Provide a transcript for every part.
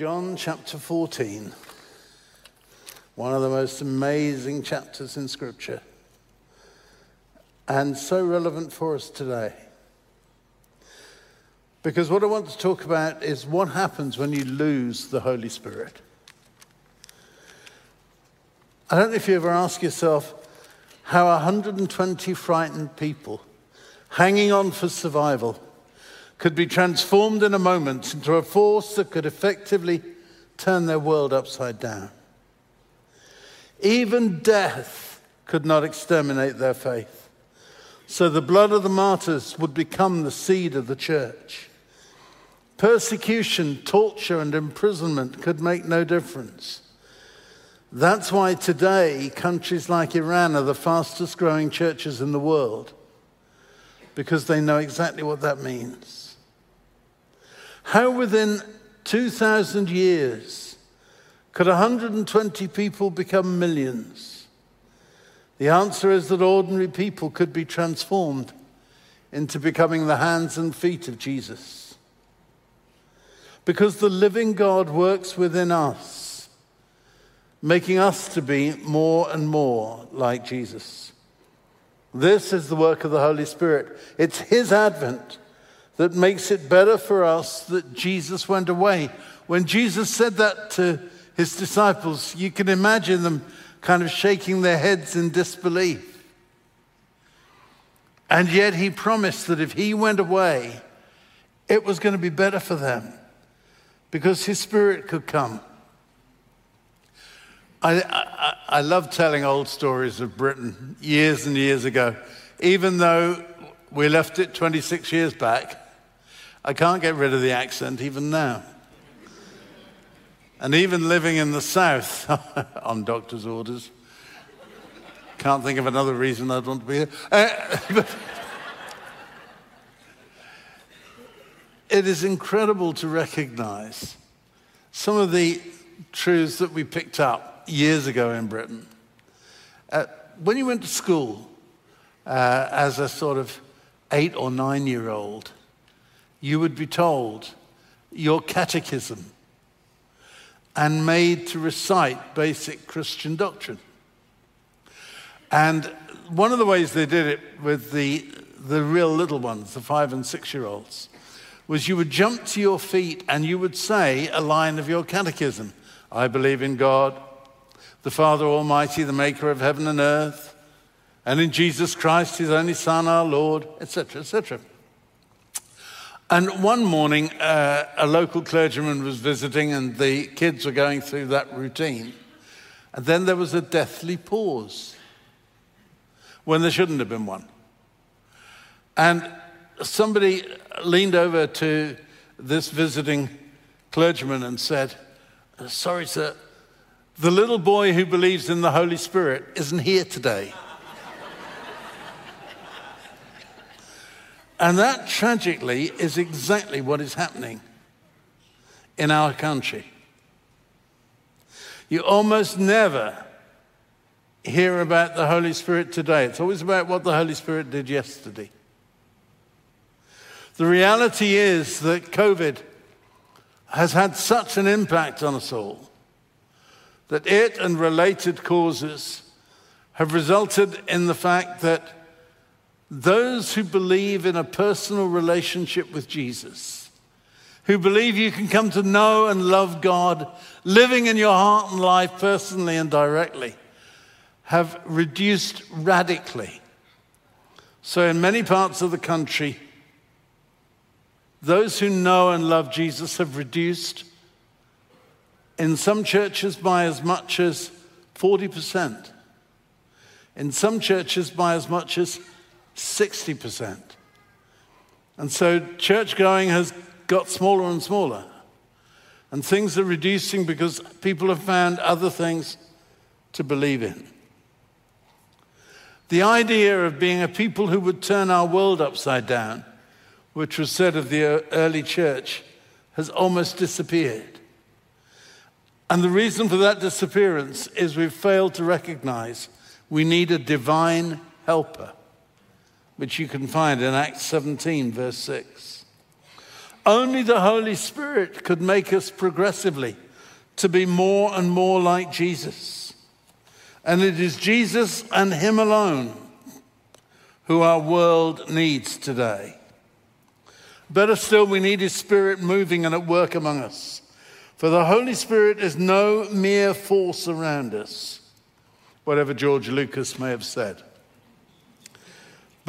John chapter 14, one of the most amazing chapters in Scripture, and so relevant for us today. Because what I want to talk about is what happens when you lose the Holy Spirit. I don't know if you ever ask yourself how 120 frightened people hanging on for survival could be transformed in a moment into a force that could effectively turn their world upside down. Even death could not exterminate their faith. So the blood of the martyrs would become the seed of the church. Persecution, torture, and imprisonment could make no difference. That's why today countries like Iran are the fastest growing churches in the world, because they know exactly what that means. How within 2,000 years could 120 people become millions? The answer is that ordinary people could be transformed into becoming the hands and feet of Jesus because the living God works within us, making us to be more and more like Jesus. This is the work of the Holy Spirit. It's His advent that makes it better for us that Jesus went away. When Jesus said that to his disciples, you can imagine them kind of shaking their heads in disbelief. And yet he promised that if he went away, it was going to be better for them because His Spirit could come. I, I, I, love telling old stories of Britain years and years ago. Even though we left it 26 years back, I can't get rid of the accent even now. And even living in the South on doctor's orders, can't think of another reason I'd want to be here. Uh, but, it is incredible to recognize some of the truths that we picked up years ago in Britain. Uh, when you went to school uh, as a sort of eight or nine year old, you would be told your catechism and made to recite basic Christian doctrine. And one of the ways they did it with the, the real little ones, the five and six year olds, was you would jump to your feet and you would say a line of your catechism I believe in God, the Father Almighty, the maker of heaven and earth, and in Jesus Christ, his only Son, our Lord, etc., etc. And one morning, uh, a local clergyman was visiting, and the kids were going through that routine. And then there was a deathly pause when there shouldn't have been one. And somebody leaned over to this visiting clergyman and said, Sorry, sir, the little boy who believes in the Holy Spirit isn't here today. And that tragically is exactly what is happening in our country. You almost never hear about the Holy Spirit today. It's always about what the Holy Spirit did yesterday. The reality is that COVID has had such an impact on us all that it and related causes have resulted in the fact that those who believe in a personal relationship with Jesus, who believe you can come to know and love God, living in your heart and life personally and directly, have reduced radically. So, in many parts of the country, those who know and love Jesus have reduced in some churches by as much as 40%, in some churches by as much as 60%. And so church going has got smaller and smaller. And things are reducing because people have found other things to believe in. The idea of being a people who would turn our world upside down which was said of the early church, has almost disappeared. And the reason for that disappearance is we've failed to recognize we need a divine helper, which you can find in Acts 17, verse 6. Only the Holy Spirit could make us progressively to be more and more like Jesus. And it is Jesus and Him alone who our world needs today. Better still, we need His Spirit moving and at work among us. For the Holy Spirit is no mere force around us, whatever George Lucas may have said,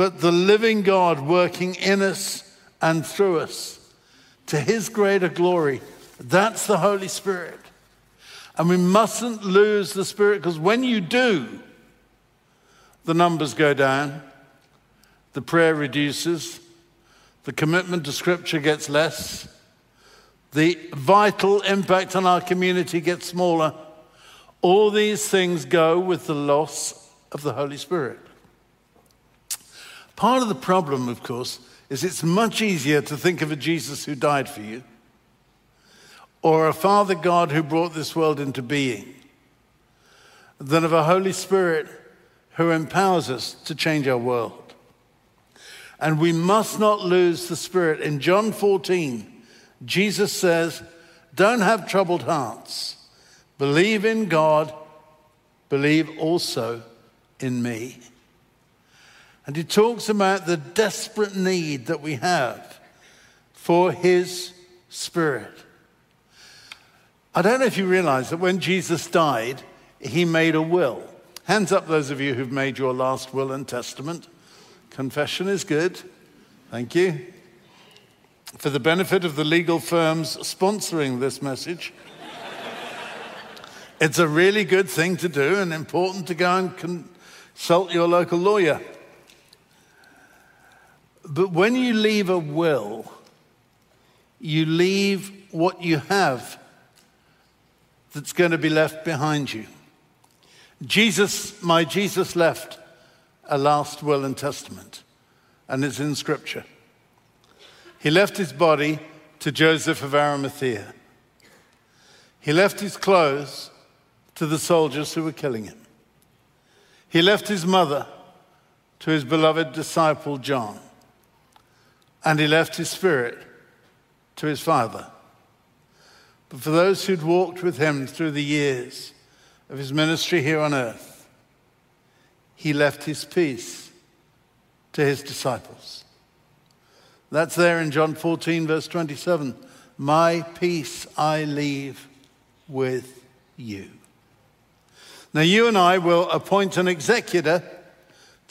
but the living God working in us and through us to His greater glory. That's the Holy Spirit. And we mustn't lose the Spirit because when you do, the numbers go down, the prayer reduces, the commitment to Scripture gets less, the vital impact on our community gets smaller. All these things go with the loss of the Holy Spirit. Part of the problem, of course, is it's much easier to think of a Jesus who died for you or a Father God who brought this world into being than of a Holy Spirit who empowers us to change our world. And we must not lose the Spirit. In John 14, Jesus says, Don't have troubled hearts. Believe in God, believe also in me. And he talks about the desperate need that we have for his Spirit. I don't know if you realize that when Jesus died, he made a will. Hands up, those of you who've made your last will and testament. Confession is good. Thank you. For the benefit of the legal firms sponsoring this message, it's a really good thing to do and important to go and consult your local lawyer. But when you leave a will, you leave what you have that's going to be left behind you. Jesus, my Jesus left a last will and testament, and it's in Scripture. He left his body to Joseph of Arimathea. He left his clothes to the soldiers who were killing him. He left his mother to his beloved disciple John. And he left his spirit to his father. But for those who'd walked with him through the years of his ministry here on earth, he left his peace to his disciples. That's there in John 14, verse 27. My peace I leave with you. Now, you and I will appoint an executor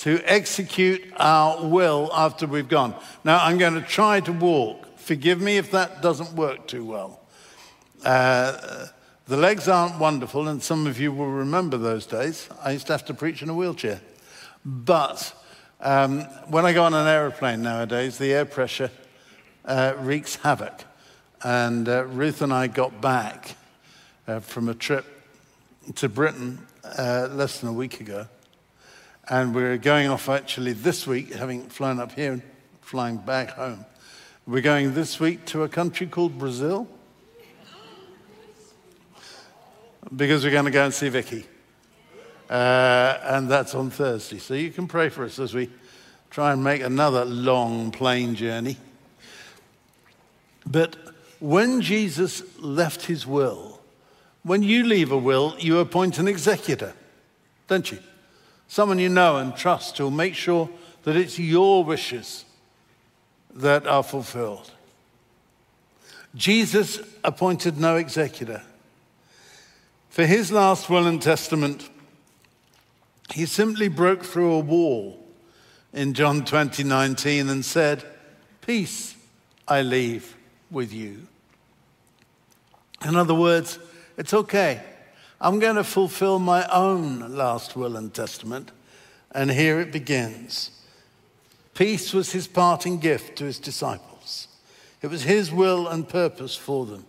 to execute our will after we've gone. Now, I'm going to try to walk. Forgive me if that doesn't work too well. Uh, the legs aren't wonderful, and some of you will remember those days. I used to have to preach in a wheelchair. But um, when I go on an aeroplane nowadays, the air pressure uh, wreaks havoc. And uh, Ruth and I got back uh, from a trip to Britain uh, less than a week ago. And we're going off actually this week, having flown up here and flying back home. We're going this week to a country called Brazil because we're going to go and see Vicky. Uh, and that's on Thursday. So you can pray for us as we try and make another long plane journey. But when Jesus left his will, when you leave a will, you appoint an executor, don't you? Someone you know and trust who'll make sure that it's your wishes that are fulfilled. Jesus appointed no executor. For his last will and testament, he simply broke through a wall in John 20 19 and said, Peace I leave with you. In other words, it's okay. I'm going to fulfill my own last will and testament. And here it begins. Peace was his parting gift to his disciples, it was his will and purpose for them.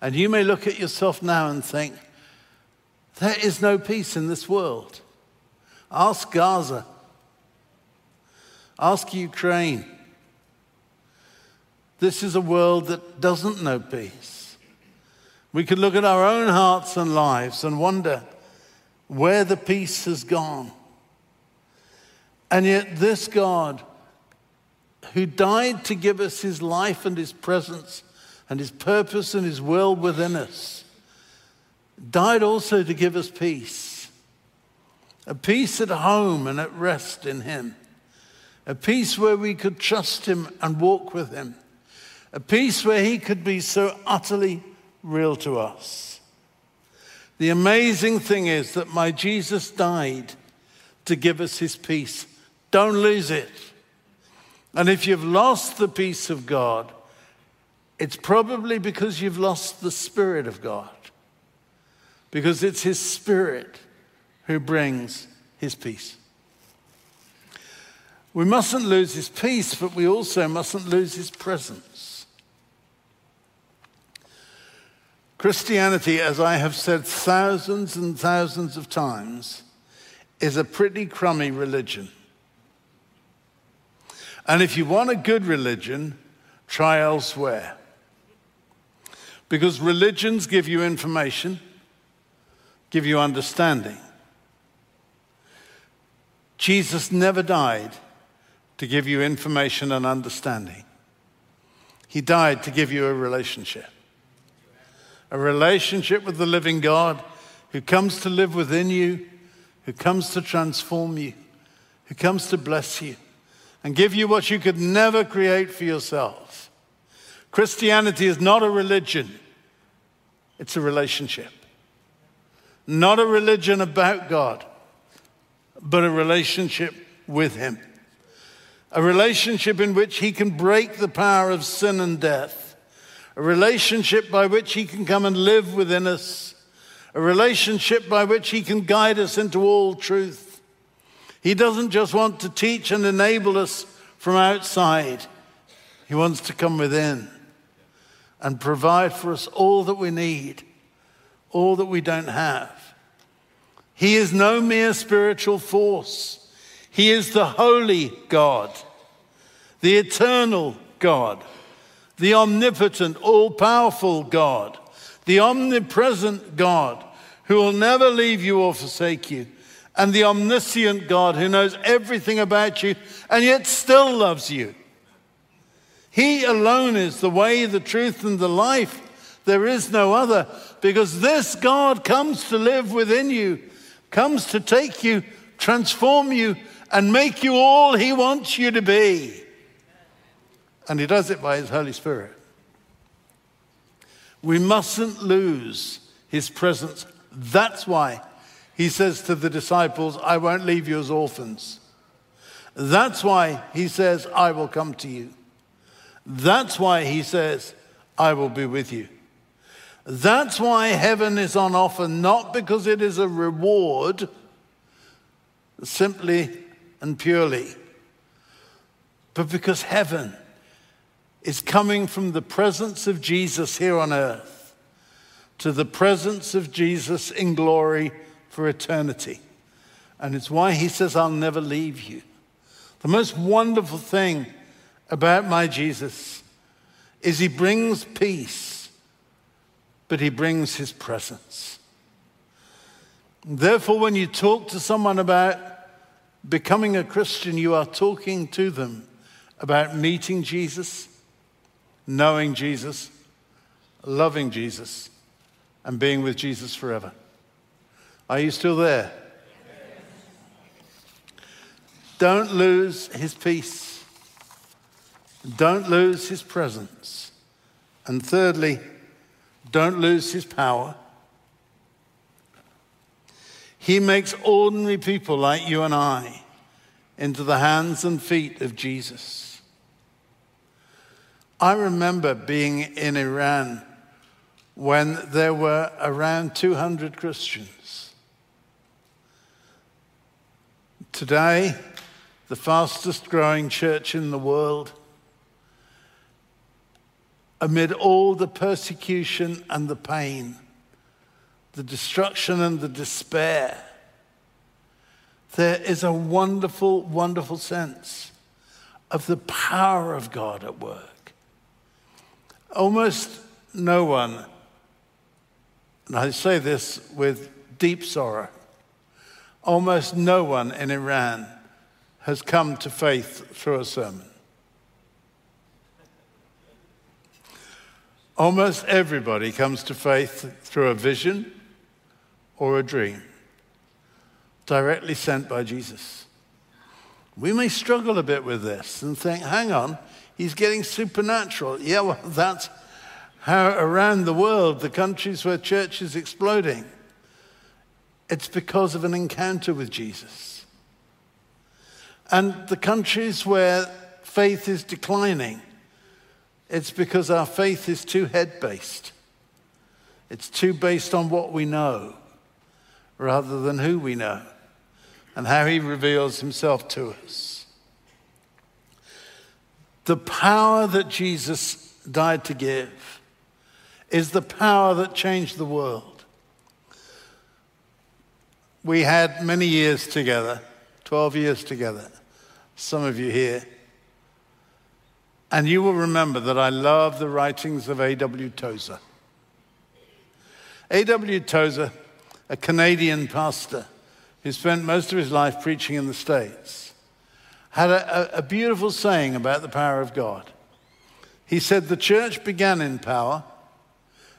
And you may look at yourself now and think, there is no peace in this world. Ask Gaza. Ask Ukraine. This is a world that doesn't know peace. We could look at our own hearts and lives and wonder where the peace has gone. And yet, this God who died to give us his life and his presence and his purpose and his will within us, died also to give us peace. A peace at home and at rest in him. A peace where we could trust him and walk with him. A peace where he could be so utterly real to us. The amazing thing is that my Jesus died to give us his peace. Don't lose it. And if you've lost the peace of God, it's probably because you've lost the Spirit of God. Because it's His Spirit who brings His peace. We mustn't lose His peace, but we also mustn't lose His presence. Christianity, as I have said thousands and thousands of times, is a pretty crummy religion. And if you want a good religion, try elsewhere. Because religions give you information, give you understanding. Jesus never died to give you information and understanding. He died to give you a relationship. A relationship with the living God who comes to live within you, who comes to transform you, who comes to bless you and give you what you could never create for yourself. Christianity is not a religion, it's a relationship. Not a religion about God, but a relationship with Him. A relationship in which He can break the power of sin and death. A relationship by which He can come and live within us. A relationship by which He can guide us into all truth he doesn't just want to teach and enable us from outside, He wants to come within and provide for us all that we need, all that we don't have. He is no mere spiritual force. He is the holy God, the eternal God, the omnipotent, all powerful God, the omnipresent God who will never leave you or forsake you and the omniscient God who knows everything about you and yet still loves you. He alone is the way, the truth, and the life. There is no other because this God comes to live within you, comes to take you, transform you, and make you all He wants you to be. And He does it by His Holy Spirit. We mustn't lose His presence. That's why he says to the disciples, I won't leave you as orphans. That's why he says, I will come to you. That's why he says, I will be with you. That's why heaven is on offer, not because it is a reward, simply and purely, but because heaven is coming from the presence of Jesus here on earth to the presence of Jesus in glory for eternity. And it's why he says, I'll never leave you. The most wonderful thing about my Jesus is he brings peace, but he brings his presence. Therefore, when you talk to someone about becoming a Christian, you are talking to them about meeting Jesus, knowing Jesus, loving Jesus, and being with Jesus forever. Are you still there? Don't lose his peace. Don't lose his presence. And thirdly, don't lose his power. He makes ordinary people like you and I into the hands and feet of Jesus. I remember being in Iran when there were around 200 Christians. Today, the fastest growing church in the world, amid all the persecution and the pain, the destruction and the despair, there is a wonderful, wonderful sense of the power of God at work. Almost no one, and I say this with deep sorrow, almost no one in Iran has come to faith through a sermon. Almost everybody comes to faith through a vision or a dream directly sent by Jesus. We may struggle a bit with this and think, hang on, he's getting supernatural. Yeah, well, that's how around the world, the countries where church is exploding, it's because of an encounter with Jesus. And the countries where faith is declining, it's because our faith is too head based. It's too based on what we know rather than who we know and how he reveals himself to us. The power that Jesus died to give is the power that changed the world. We had many years together, 12 years together, some of you here. And you will remember that I love the writings of A.W. Tozer. A.W. Tozer, a Canadian pastor who spent most of his life preaching in the States, had a, a, beautiful saying about the power of God. He said, The church began in power,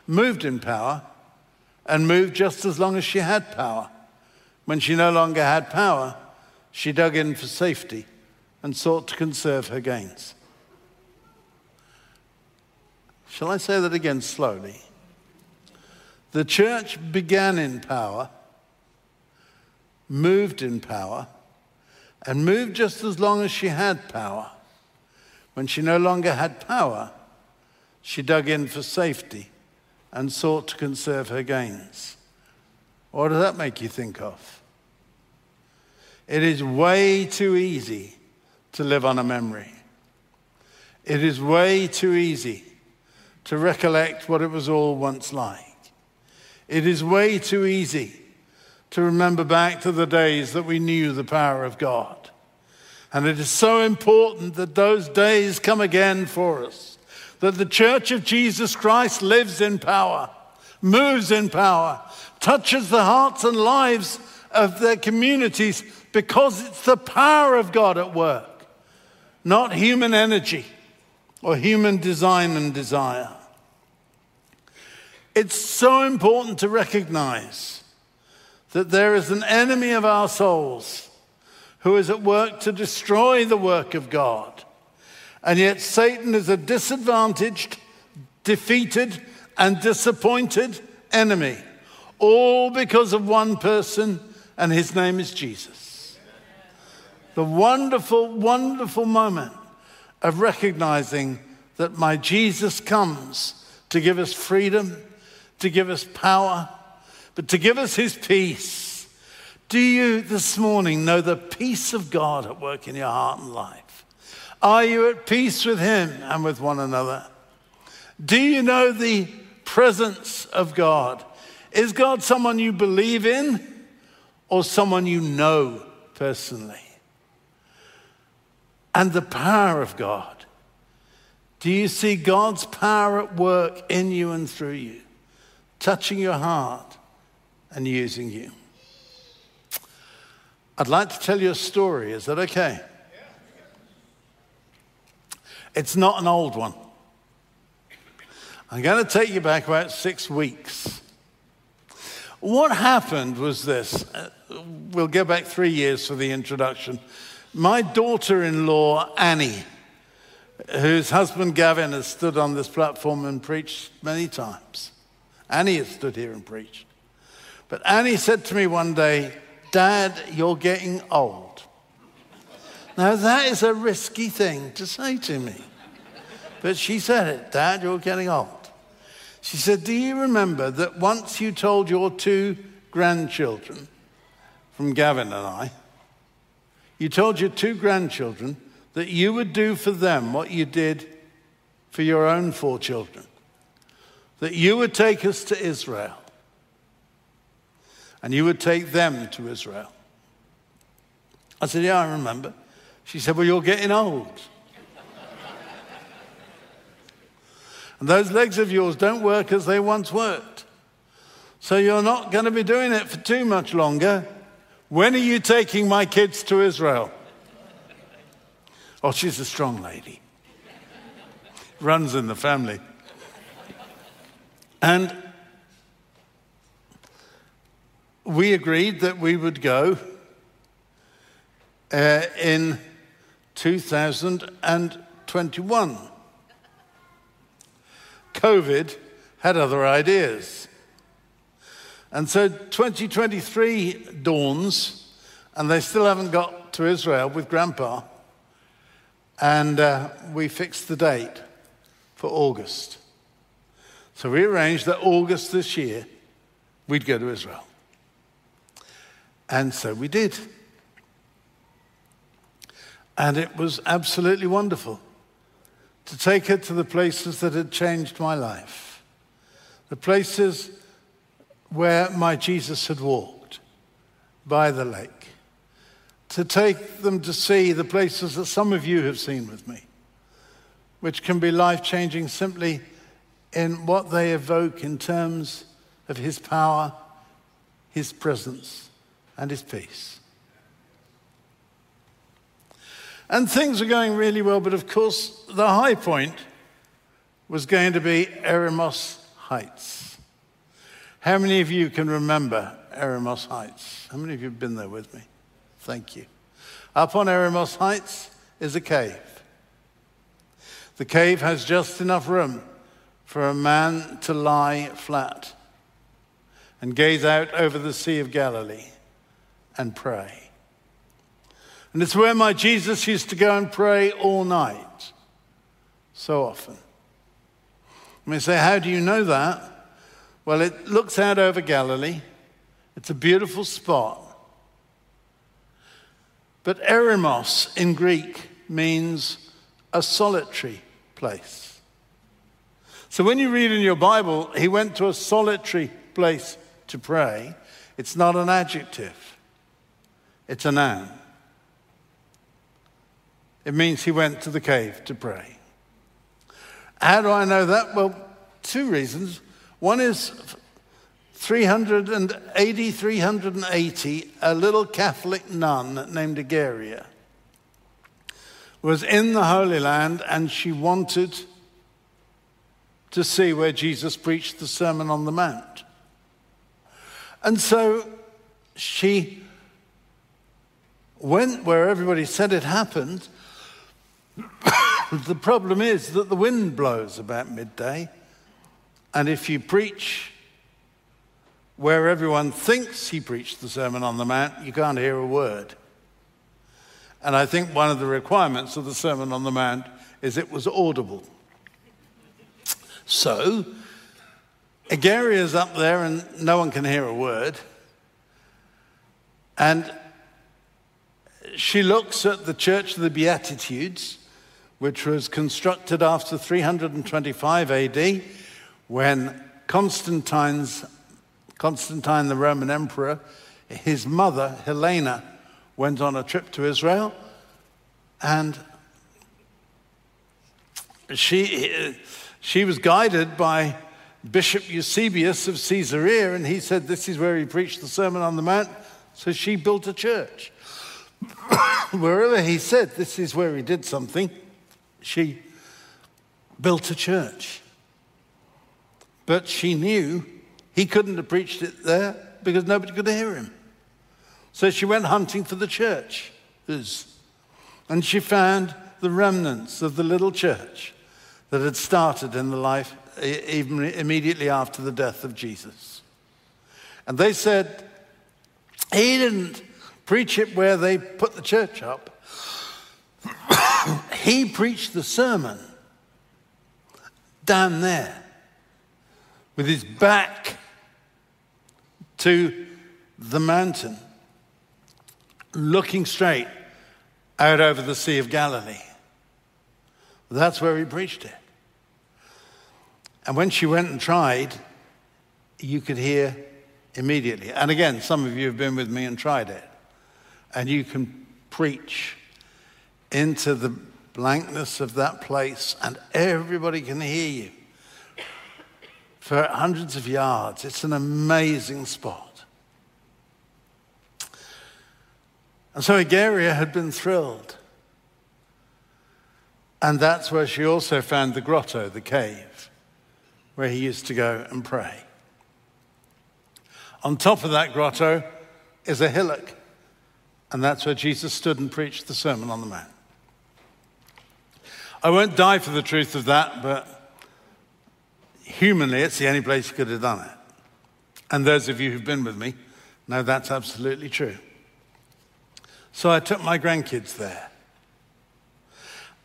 moved in power, and moved just as long as she had power. When she no longer had power, she dug in for safety and sought to conserve her gains. Shall I say that again slowly? The church began in power, moved in power, and moved just as long as she had power. When she no longer had power, she dug in for safety and sought to conserve her gains. What does that make you think of? It is way too easy to live on a memory. It is way too easy to recollect what it was all once like. It is way too easy to remember back to the days that we knew the power of God. And it is so important that those days come again for us, that the church of Jesus Christ lives in power, moves in power, touches the hearts and lives of their communities because it's the power of God at work, not human energy or human design and desire. It's so important to recognize that there is an enemy of our souls who is at work to destroy the work of God. And yet, Satan is a disadvantaged, defeated, and disappointed enemy, all because of one person, and his name is Jesus. The wonderful, wonderful moment of recognizing that my Jesus comes to give us freedom, to give us power, but to give us his peace. Do you this morning know the peace of God at work in your heart and life? Are you at peace with him and with one another? Do you know the presence of God? Is God someone you believe in or someone you know personally? and the power of God? Do you see God's power at work in you and through you, touching your heart and using you? I'd like to tell you a story. Is that okay? It's not an old one. I'm going to take you back about six weeks. What happened was this. Uh, we'll go back three years for the introduction. My daughter in law, Annie, whose husband Gavin has stood on this platform and preached many times, Annie has stood here and preached. But Annie said to me one day, Dad, you're getting old. Now, that is a risky thing to say to me. But she said it, Dad, you're getting old. She said, Do you remember that once you told your two grandchildren, from Gavin and I, you told your two grandchildren that you would do for them what you did for your own four children, that you would take us to Israel and you would take them to Israel. I said, Yeah, I remember. She said, Well, you're getting old. and those legs of yours don't work as they once worked. So you're not going to be doing it for too much longer. When are you taking my kids to Israel? Oh, she's a strong lady. Runs in the family. And we agreed that we would go uh, in 2021. COVID had other ideas. And so 2023 dawns, and they still haven't got to Israel with Grandpa. And uh, we fixed the date for August. So we arranged that August this year, we'd go to Israel. And so we did. And it was absolutely wonderful to take her to the places that had changed my life, the places where my Jesus had walked by the lake, to take them to see the places that some of you have seen with me, which can be life changing simply in what they evoke in terms of His power, His presence, and His peace. And things are going really well, but of course, the high point was going to be Eremos Heights. How many of you can remember Eremos Heights? How many of you have been there with me? Thank you. Up on Eremos Heights is a cave. The cave has just enough room for a man to lie flat and gaze out over the Sea of Galilee and pray. And it's where my Jesus used to go and pray all night, so often. You may say, How do you know that? Well, it looks out over Galilee. It's a beautiful spot. But Eremos in Greek means a solitary place. So when you read in your Bible, he went to a solitary place to pray, it's not an adjective, it's a noun. It means he went to the cave to pray. How do I know that? Well, two reasons. One is 380, 380, a little Catholic nun named Egeria was in the Holy Land and she wanted to see where Jesus preached the Sermon on the Mount. And so she went where everybody said it happened. the problem is that the wind blows about midday and if you preach where everyone thinks he preached the Sermon on the Mount, you can't hear a word. And I think one of the requirements of the Sermon on the Mount is it was audible. So, is up there and no one can hear a word. And she looks at the Church of the Beatitudes, which was constructed after 325 AD when Constantine's, Constantine, the Roman emperor, his mother, Helena, went on a trip to Israel and she, she was guided by Bishop Eusebius of Caesarea, and he said this is where he preached the Sermon on the Mount. So she built a church. Wherever he said this is where he did something, she built a church. But she knew he couldn't have preached it there because nobody could hear him. So she went hunting for the church. And she found the remnants of the little church that had started in the life even immediately after the death of Jesus. And they said, he didn't preach it where they put the church up. he preached the sermon down there with his back to the mountain, looking straight out over the Sea of Galilee. That's where he preached it. And when she went and tried, you could hear immediately. And again, some of you have been with me and tried it. And you can preach into the blankness of that place, and everybody can hear you for hundreds of yards. It's an amazing spot. And so Egeria had been thrilled. And that's where she also found the grotto, the cave, where he used to go and pray. On top of that grotto is a hillock, and that's where Jesus stood and preached the Sermon on the Mount. I won't die for the truth of that, but humanly, it's the only place you could have done it. And those of you who've been with me know that's absolutely true. So I took my grandkids there.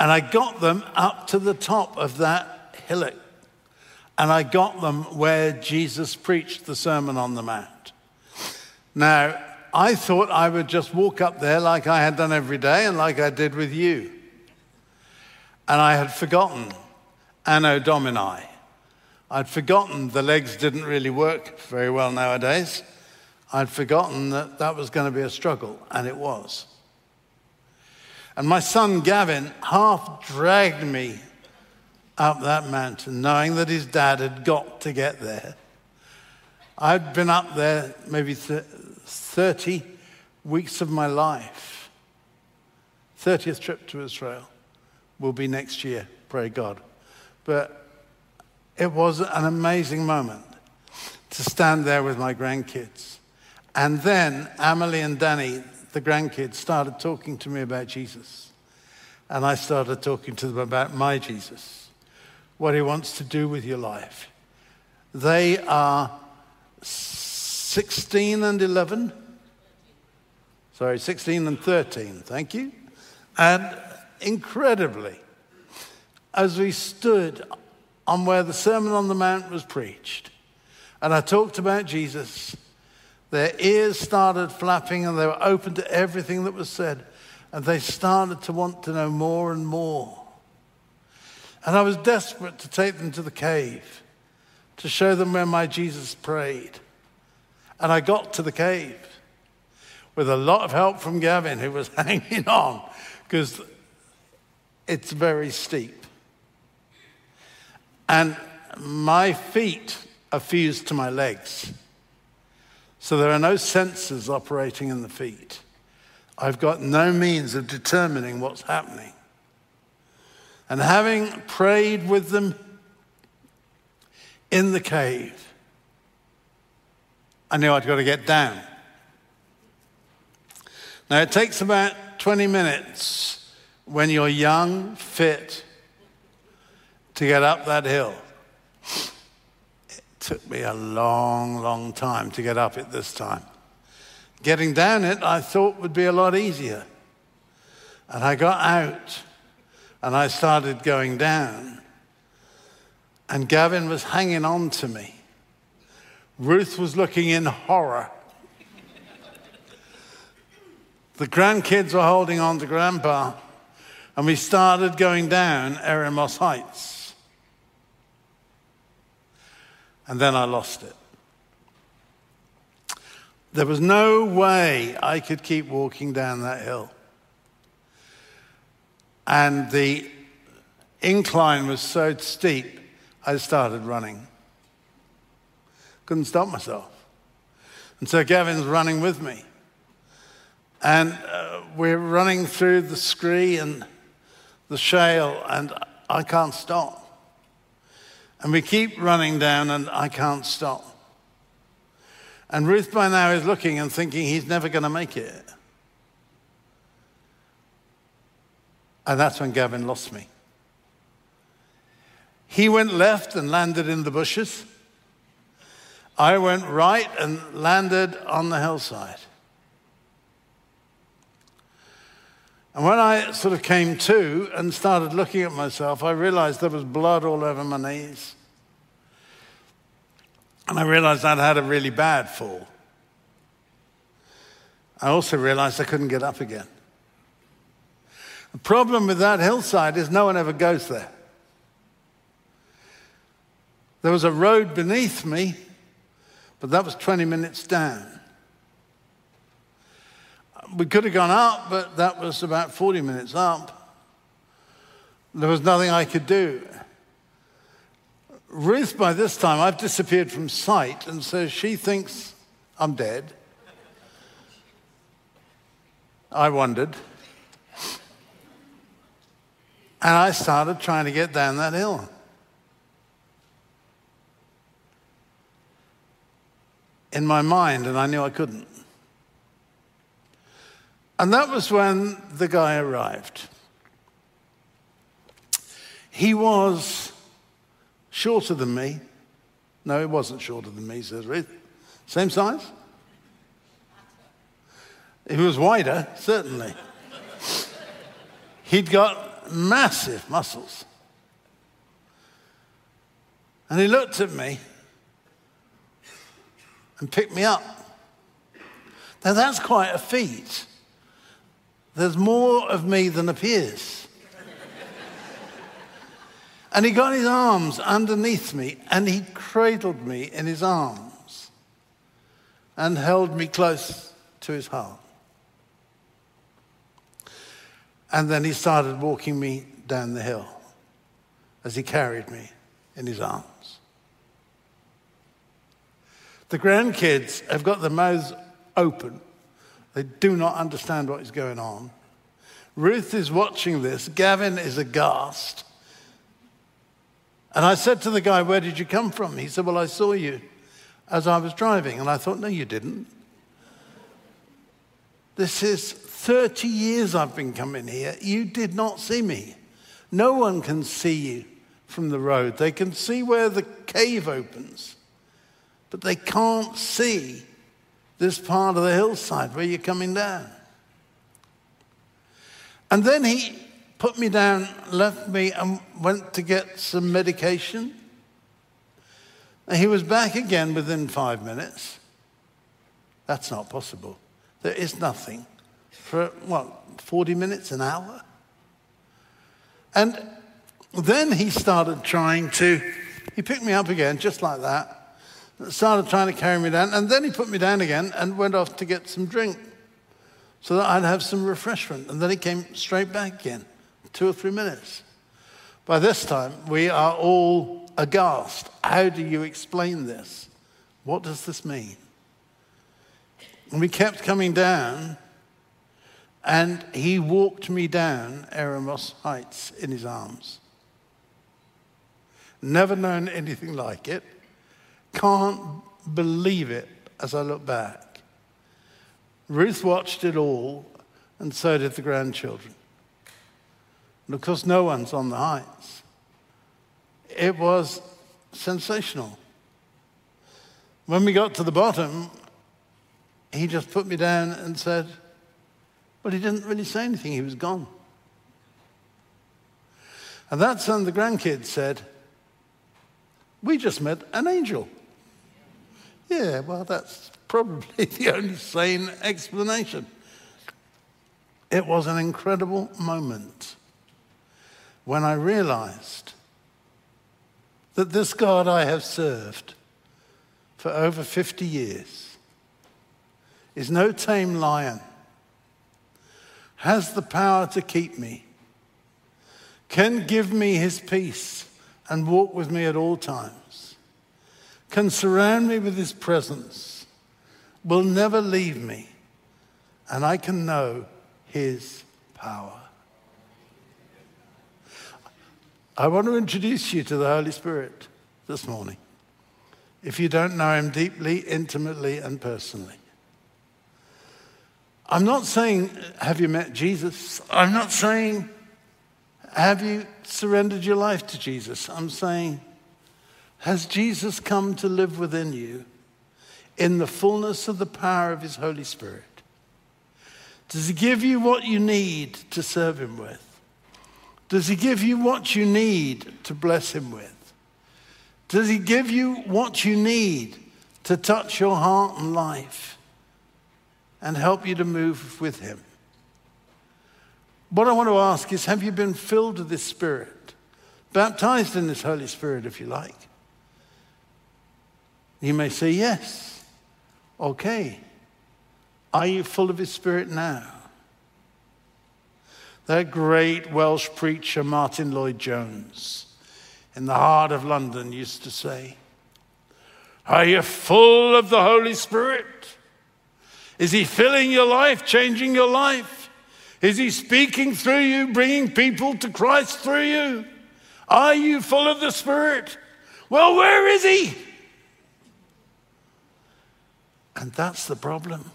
And I got them up to the top of that hillock. And I got them where Jesus preached the Sermon on the Mount. Now, I thought I would just walk up there like I had done every day and like I did with you. And I had forgotten Anno Domini. I'd forgotten the legs didn't really work very well nowadays. I'd forgotten that that was going to be a struggle, and it was. And my son Gavin half dragged me up that mountain, knowing that his dad had got to get there. I'd been up there maybe 30 weeks of my life. 30th trip to Israel will be next year, pray God. But it was an amazing moment to stand there with my grandkids. And then Emily and Danny, the grandkids, started talking to me about Jesus. And I started talking to them about my Jesus, what he wants to do with your life. They are 16 and 11. Sorry, 16 and 13. Thank you. And incredibly, as we stood on where the Sermon on the Mount was preached. And I talked about Jesus. Their ears started flapping and they were open to everything that was said. And they started to want to know more and more. And I was desperate to take them to the cave to show them where my Jesus prayed. And I got to the cave with a lot of help from Gavin, who was hanging on because it's very steep. And my feet are fused to my legs. So there are no sensors operating in the feet. I've got no means of determining what's happening. And having prayed with them in the cave, I knew I'd got to get down. Now, it takes about 20 minutes when you're young, fit, to get up that hill. It took me a long, long time to get up it this time. Getting down it, I thought would be a lot easier. And I got out and I started going down. And Gavin was hanging on to me. Ruth was looking in horror. The grandkids were holding on to Grandpa, and we started going down Eremos Heights. and then I lost it. There was no way I could keep walking down that hill. And the incline was so steep, I started running. Couldn't stop myself. And so Gavin's running with me. And uh, we're running through the scree and the shale, and I can't stop. And we keep running down, and I can't stop. And Ruth by now is looking and thinking he's never going to make it. And that's when Gavin lost me. He went left and landed in the bushes. I went right and landed on the hillside. And when I sort of came to and started looking at myself, I realized there was blood all over my knees. And I realized I'd had a really bad fall. I also realized I couldn't get up again. The problem with that hillside is no one ever goes there. There was a road beneath me, but that was 20 minutes down we could have gone up, but that was about 40 minutes up. There was nothing I could do. Ruth, by this time, I've disappeared from sight, and so she thinks I'm dead. I wondered. And I started trying to get down that hill. In my mind, and I knew I couldn't. And that was when the guy arrived. He was shorter than me. No, he wasn't shorter than me, says Ruth. Same size? He was wider, certainly. He'd got massive muscles. And he looked at me and picked me up. Now, that's quite a feat. There's more of me than appears. and he got his arms underneath me and he cradled me in his arms and held me close to his heart. And then he started walking me down the hill as he carried me in his arms. The grandkids have got their mouths open. They do not understand what is going on. Ruth is watching this. Gavin is aghast. And I said to the guy, Where did you come from? He said, Well, I saw you as I was driving. And I thought, No, you didn't. This is 30 years I've been coming here. You did not see me. No one can see you from the road. They can see where the cave opens, but they can't see this part of the hillside where you're coming down. And then he put me down, left me, and went to get some medication. And he was back again within five minutes. That's not possible. There is nothing for, what, 40 minutes, an hour? And then he started trying to, he picked me up again, just like that, started trying to carry me down, and then he put me down again and went off to get some drink so that I'd have some refreshment. And then he came straight back again, two or three minutes. By this time, we are all aghast. How do you explain this? What does this mean? And we kept coming down, and he walked me down Eremos Heights in his arms. Never known anything like it. Can't believe it as I look back. Ruth watched it all, and so did the grandchildren. And of course, no one's on the heights. It was sensational. When we got to the bottom, he just put me down and said, Well, he didn't really say anything, he was gone. And that's when the grandkids said, We just met an angel. Yeah, well, that's probably the only sane explanation. It was an incredible moment when I realized that this God I have served for over 50 years is no tame lion, has the power to keep me, can give me his peace and walk with me at all times, can surround me with his presence, will never leave me, and I can know his power. I want to introduce you to the Holy Spirit this morning. If you don't know him deeply, intimately, and personally, I'm not saying, have you met Jesus? I'm not saying, have you surrendered your life to Jesus? I'm saying, has Jesus come to live within you in the fullness of the power of his Holy Spirit? Does he give you what you need to serve him with? Does he give you what you need to bless him with? Does he give you what you need to touch your heart and life? and help you to move with Him. What I want to ask is have you been filled with this Spirit? Baptized in this Holy Spirit, if you like? You may say yes. Okay. Are you full of His Spirit now? That great Welsh preacher, Martyn Lloyd-Jones, in the heart of London, used to say, Are you full of the Holy Spirit? Is He filling your life, changing your life? Is He speaking through you, bringing people to Christ through you? Are you full of the Spirit? Well, where is He? And that's the problem.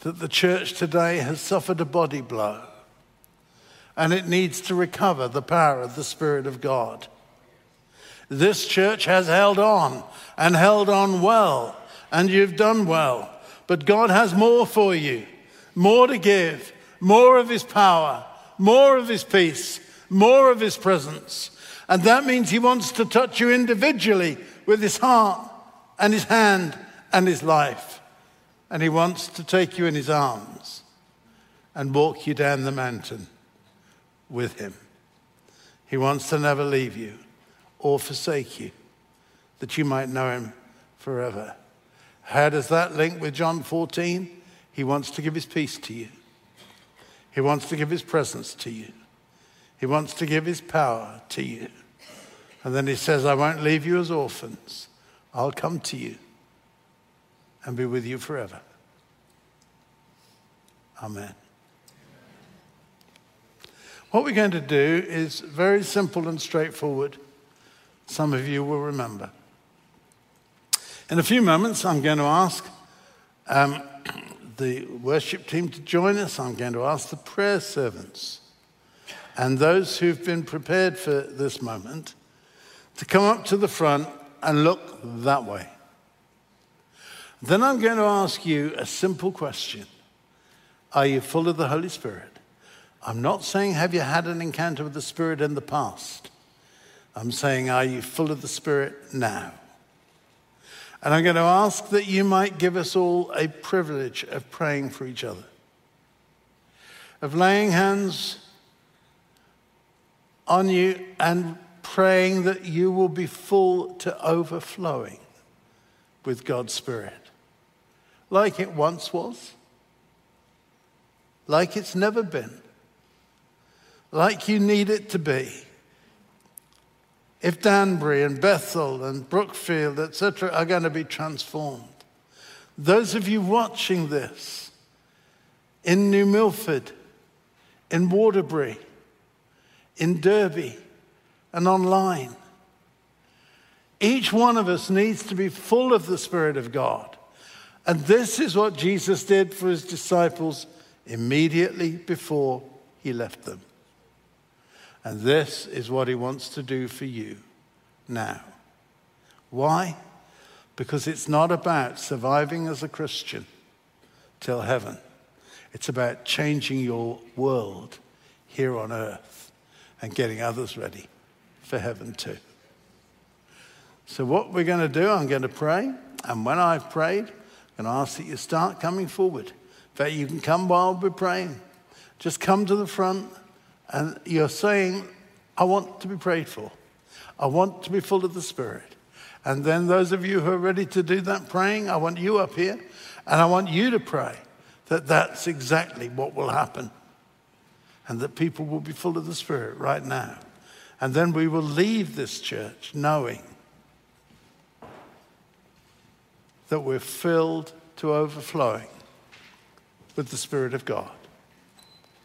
That the church today has suffered a body blow and it needs to recover the power of the Spirit of God. This church has held on and held on well, and you've done well. But God has more for you, more to give, more of His power, more of His peace, more of His presence. And that means He wants to touch you individually with His heart and His hand and His life. And He wants to take you in His arms and walk you down the mountain with Him. He wants to never leave you or forsake you, that you might know Him forever. How does that link with John 14? He wants to give His peace to you, He wants to give His presence to you, He wants to give His power to you. And then He says, I won't leave you as orphans, I'll come to you and be with you forever. Amen. What we're going to do is very simple and straightforward. Some of you will remember. In a few moments, I'm going to ask um, the worship team to join us. I'm going to ask the prayer servants and those who've been prepared for this moment to come up to the front and look that way. Then I'm going to ask you a simple question Are you full of the Holy Spirit? I'm not saying, have you had an encounter with the Spirit in the past? I'm saying, are you full of the Spirit now? And I'm going to ask that you might give us all a privilege of praying for each other, of laying hands on you and praying that you will be full to overflowing with God's Spirit, like it once was, like it's never been like you need it to be. If Danbury and Bethel and Brookfield, etc., are going to be transformed, those of you watching this in New Milford, in Waterbury, in Derby, and online, each one of us needs to be full of the Spirit of God. And this is what Jesus did for his disciples immediately before he left them. And this is what he wants to do for you now. Why? Because it's not about surviving as a Christian till heaven. It's about changing your world here on earth and getting others ready for heaven too. So, what we're going to do, I'm going to pray. And when I've prayed, I'm going to ask that you start coming forward. In fact, you can come while we're praying. Just come to the front and you're saying, I want to be prayed for. I want to be full of the Spirit. And then, those of you who are ready to do that praying, I want you up here and I want you to pray that that's exactly what will happen and that people will be full of the Spirit right now. And then we will leave this church knowing that we're filled to overflowing with the Spirit of God.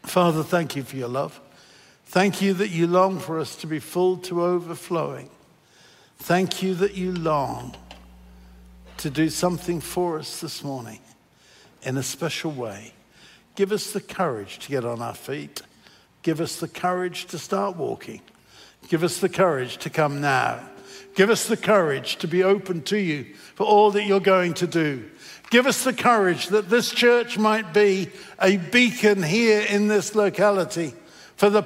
Father, thank you for your love. Thank you that you long for us to be full to overflowing. Thank you that you long to do something for us this morning in a special way. Give us the courage to get on our feet. Give us the courage to start walking. Give us the courage to come now. Give us the courage to be open to you for all that you're going to do. Give us the courage that this church might be a beacon here in this locality for the